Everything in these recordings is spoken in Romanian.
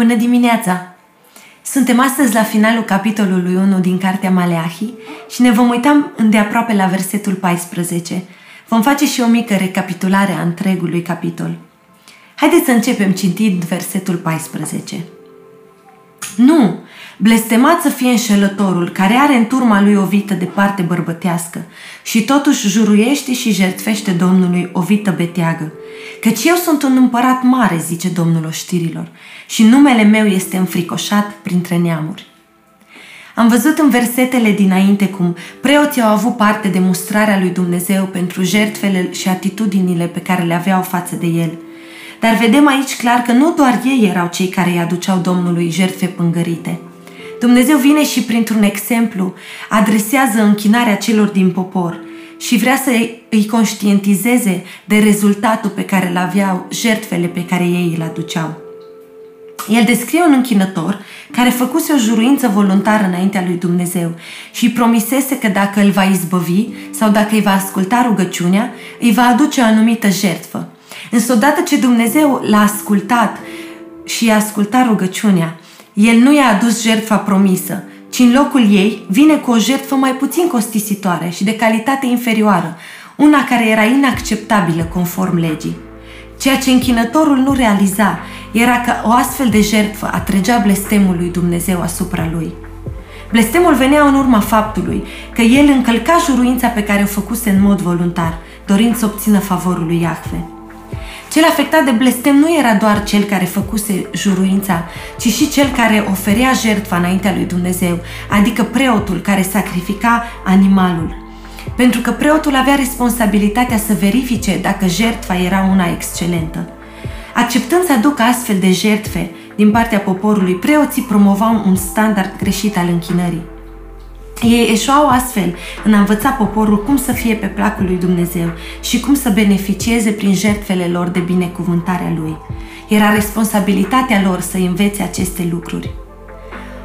Bună dimineața! Suntem astăzi la finalul capitolului 1 din Cartea Maleahi și ne vom uita îndeaproape la versetul 14. Vom face și o mică recapitulare a întregului capitol. Haideți să începem citind versetul 14. Nu! Blestemat să fie înșelătorul care are în turma lui o vită de parte bărbătească și totuși juruiește și jertfește Domnului o vită beteagă. Căci eu sunt un împărat mare, zice Domnul oștirilor, și numele meu este înfricoșat printre neamuri. Am văzut în versetele dinainte cum preoții au avut parte de mustrarea lui Dumnezeu pentru jertfele și atitudinile pe care le aveau față de el. Dar vedem aici clar că nu doar ei erau cei care îi aduceau Domnului jertfe pângărite – Dumnezeu vine și printr-un exemplu adresează închinarea celor din popor și vrea să îi conștientizeze de rezultatul pe care îl aveau jertfele pe care ei îl aduceau. El descrie un închinător care făcuse o juruință voluntară înaintea lui Dumnezeu și promisese că dacă îl va izbăvi sau dacă îi va asculta rugăciunea, îi va aduce o anumită jertfă. Însă odată ce Dumnezeu l-a ascultat și i-a ascultat rugăciunea, el nu i-a adus jertfa promisă, ci în locul ei vine cu o jertfă mai puțin costisitoare și de calitate inferioară, una care era inacceptabilă conform legii. Ceea ce închinătorul nu realiza era că o astfel de jertfă atrăgea blestemul lui Dumnezeu asupra lui. Blestemul venea în urma faptului că el încălca juruința pe care o făcuse în mod voluntar, dorind să obțină favorul lui Iahve. Cel afectat de blestem nu era doar cel care făcuse juruința, ci și cel care oferea jertfa înaintea lui Dumnezeu, adică preotul care sacrifica animalul. Pentru că preotul avea responsabilitatea să verifice dacă jertfa era una excelentă. Acceptând să aducă astfel de jertfe din partea poporului, preoții promovau un standard greșit al închinării. Ei eșuau astfel în a învăța poporul cum să fie pe placul lui Dumnezeu și cum să beneficieze prin jertfele lor de binecuvântarea lui. Era responsabilitatea lor să învețe aceste lucruri.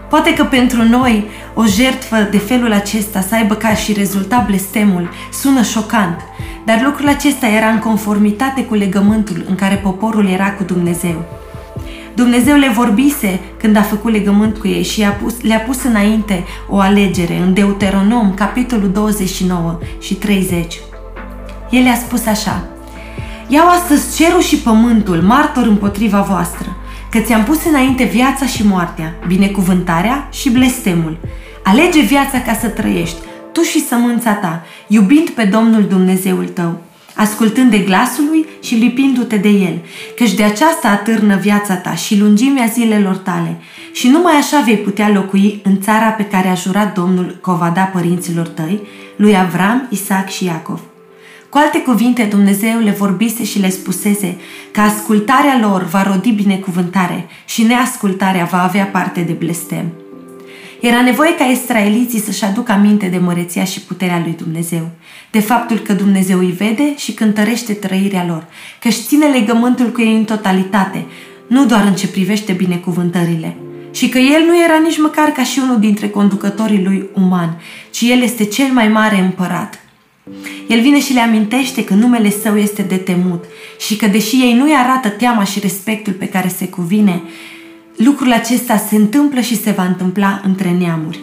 Poate că pentru noi o jertfă de felul acesta să aibă ca și rezultat blestemul sună șocant, dar lucrul acesta era în conformitate cu legământul în care poporul era cu Dumnezeu. Dumnezeu le vorbise când a făcut legământ cu ei și le-a pus, le-a pus înainte o alegere în Deuteronom, capitolul 29 și 30. El le-a spus așa, Iau astăzi cerul și pământul, martor împotriva voastră, că ți-am pus înainte viața și moartea, binecuvântarea și blestemul. Alege viața ca să trăiești, tu și sămânța ta, iubind pe Domnul Dumnezeul tău ascultând de glasul lui și lipindu-te de el, căci de aceasta atârnă viața ta și lungimea zilelor tale și numai așa vei putea locui în țara pe care a jurat Domnul că o va da părinților tăi, lui Avram, Isaac și Iacov. Cu alte cuvinte, Dumnezeu le vorbise și le spusese că ascultarea lor va rodi binecuvântare și neascultarea va avea parte de blestem. Era nevoie ca israeliții să-și aducă aminte de măreția și puterea lui Dumnezeu, de faptul că Dumnezeu îi vede și cântărește trăirea lor, că își ține legământul cu ei în totalitate, nu doar în ce privește binecuvântările, și că el nu era nici măcar ca și unul dintre conducătorii lui uman, ci el este cel mai mare împărat. El vine și le amintește că numele său este de temut și că deși ei nu-i arată teama și respectul pe care se cuvine, lucrul acesta se întâmplă și se va întâmpla între neamuri.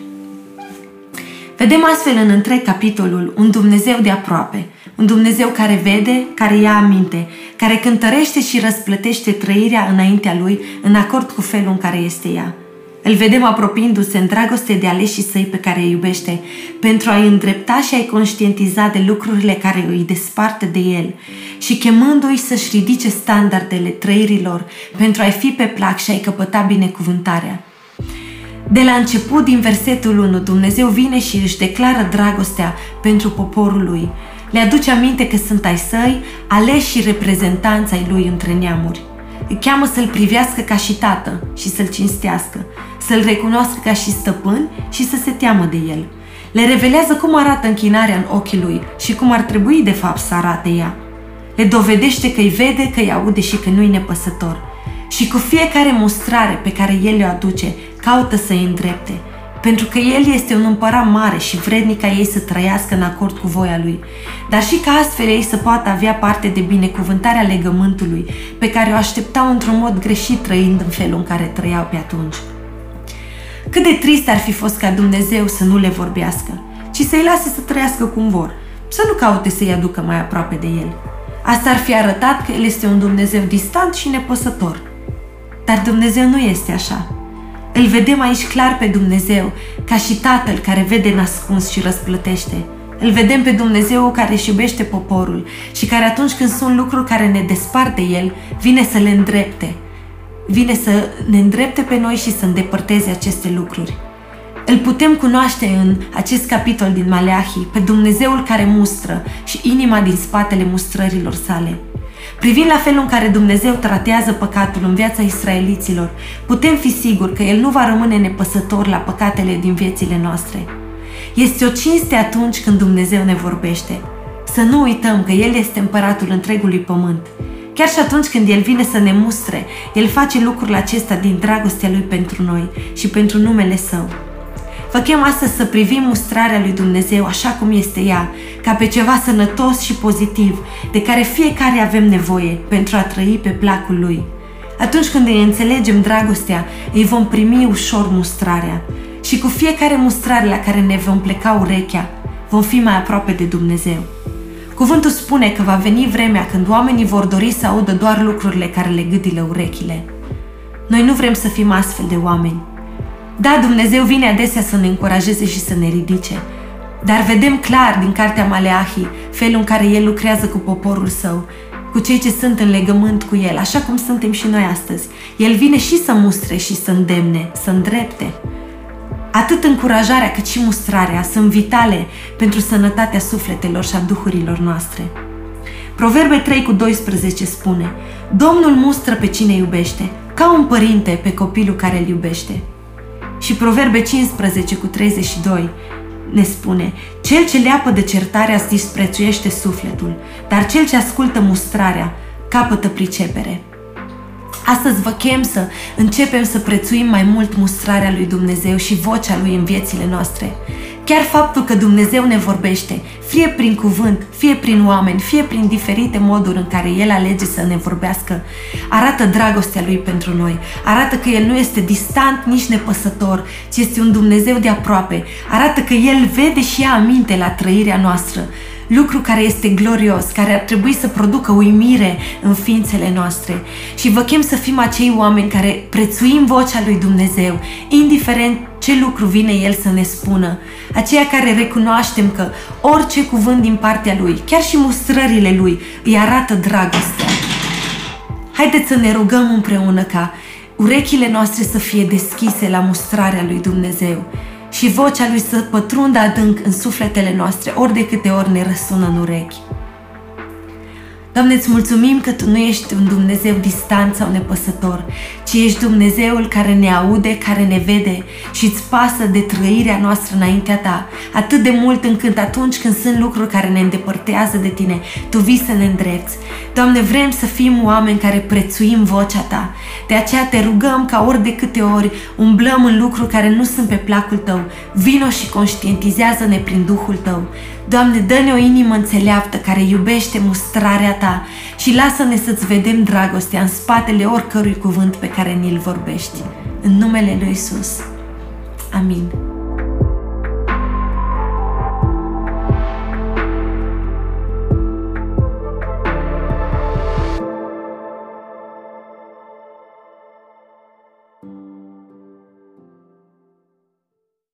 Vedem astfel în întreg capitolul un Dumnezeu de aproape, un Dumnezeu care vede, care ia aminte, care cântărește și răsplătește trăirea înaintea Lui în acord cu felul în care este ea. Îl vedem apropiindu-se în dragoste de aleșii săi pe care îi iubește, pentru a-i îndrepta și a-i conștientiza de lucrurile care îi desparte de el și chemându-i să-și ridice standardele trăirilor pentru a-i fi pe plac și a-i căpăta binecuvântarea. De la început, din versetul 1, Dumnezeu vine și își declară dragostea pentru poporul lui. Le aduce aminte că sunt ai săi, aleși și reprezentanța ai lui între neamuri. Îi cheamă să-l privească ca și tată și să-l cinstească, să-l recunoască ca și stăpân și să se teamă de el. Le revelează cum arată închinarea în ochii lui și cum ar trebui de fapt să arate ea. Le dovedește că îi vede, că îi aude și că nu-i nepăsător. Și cu fiecare mustrare pe care el le aduce, caută să îi îndrepte. pentru că El este un împărat mare și vrednic ca ei să trăiască în acord cu voia Lui, dar și ca astfel ei să poată avea parte de binecuvântarea legământului pe care o așteptau într-un mod greșit trăind în felul în care trăiau pe atunci. Cât de trist ar fi fost ca Dumnezeu să nu le vorbească, ci să-i lase să trăiască cum vor, să nu caute să-i aducă mai aproape de El. Asta ar fi arătat că El este un Dumnezeu distant și nepăsător. Dar Dumnezeu nu este așa. Îl vedem aici clar pe Dumnezeu, ca și Tatăl care vede nascuns și răsplătește. Îl vedem pe Dumnezeu care își iubește poporul și care atunci când sunt lucruri care ne despart de El, vine să le îndrepte. Vine să ne îndrepte pe noi și să îndepărteze aceste lucruri. Îl putem cunoaște în acest capitol din Maleahi pe Dumnezeul care mustră și inima din spatele mustrărilor sale. Privind la felul în care Dumnezeu tratează păcatul în viața israeliților, putem fi siguri că El nu va rămâne nepăsător la păcatele din viețile noastre. Este o cinste atunci când Dumnezeu ne vorbește. Să nu uităm că El este împăratul întregului pământ. Chiar și atunci când El vine să ne mustre, El face lucrul acesta din dragostea Lui pentru noi și pentru numele Său. Vă chem astăzi să privim mustrarea lui Dumnezeu așa cum este ea, ca pe ceva sănătos și pozitiv, de care fiecare avem nevoie pentru a trăi pe placul lui. Atunci când îi înțelegem dragostea, îi vom primi ușor mustrarea. Și cu fiecare mustrare la care ne vom pleca urechea, vom fi mai aproape de Dumnezeu. Cuvântul spune că va veni vremea când oamenii vor dori să audă doar lucrurile care le gâdilă urechile. Noi nu vrem să fim astfel de oameni. Da, Dumnezeu vine adesea să ne încurajeze și să ne ridice, dar vedem clar din cartea Maleahi felul în care El lucrează cu poporul său, cu cei ce sunt în legământ cu El, așa cum suntem și noi astăzi. El vine și să mustre și să îndemne, să îndrepte. Atât încurajarea cât și mustrarea sunt vitale pentru sănătatea sufletelor și a duhurilor noastre. Proverbe 3 cu 12 spune Domnul mustră pe cine iubește, ca un părinte pe copilul care îl iubește. Și Proverbe 15 cu 32 ne spune Cel ce leapă de certarea îți disprețuiește sufletul, dar cel ce ascultă mustrarea capătă pricepere. Astăzi vă chem să începem să prețuim mai mult mustrarea lui Dumnezeu și vocea lui în viețile noastre. Chiar faptul că Dumnezeu ne vorbește, fie prin cuvânt, fie prin oameni, fie prin diferite moduri în care El alege să ne vorbească, arată dragostea Lui pentru noi, arată că El nu este distant, nici nepăsător, ci este un Dumnezeu de aproape, arată că El vede și ia aminte la trăirea noastră, lucru care este glorios, care ar trebui să producă uimire în ființele noastre. Și vă chem să fim acei oameni care prețuim vocea lui Dumnezeu, indiferent ce lucru vine El să ne spună, aceia care recunoaștem că orice cuvânt din partea Lui, chiar și mustrările Lui, îi arată dragostea. Haideți să ne rugăm împreună ca urechile noastre să fie deschise la mustrarea lui Dumnezeu și vocea lui să pătrundă adânc în sufletele noastre ori de câte ori ne răsună în urechi. Doamne, îți mulțumim că Tu nu ești un Dumnezeu distant sau nepăsător, ci ești Dumnezeul care ne aude, care ne vede și îți pasă de trăirea noastră înaintea Ta, atât de mult încât atunci când sunt lucruri care ne îndepărtează de Tine, Tu vii să ne îndrepți. Doamne, vrem să fim oameni care prețuim vocea Ta, de aceea te rugăm ca ori de câte ori umblăm în lucruri care nu sunt pe placul Tău, vino și conștientizează-ne prin Duhul Tău. Doamne, dă-ne o inimă înțeleaptă care iubește mustrarea Ta și lasă-ne să-ți vedem dragostea în spatele oricărui cuvânt pe care ni-l vorbești. În numele Lui Isus. Amin.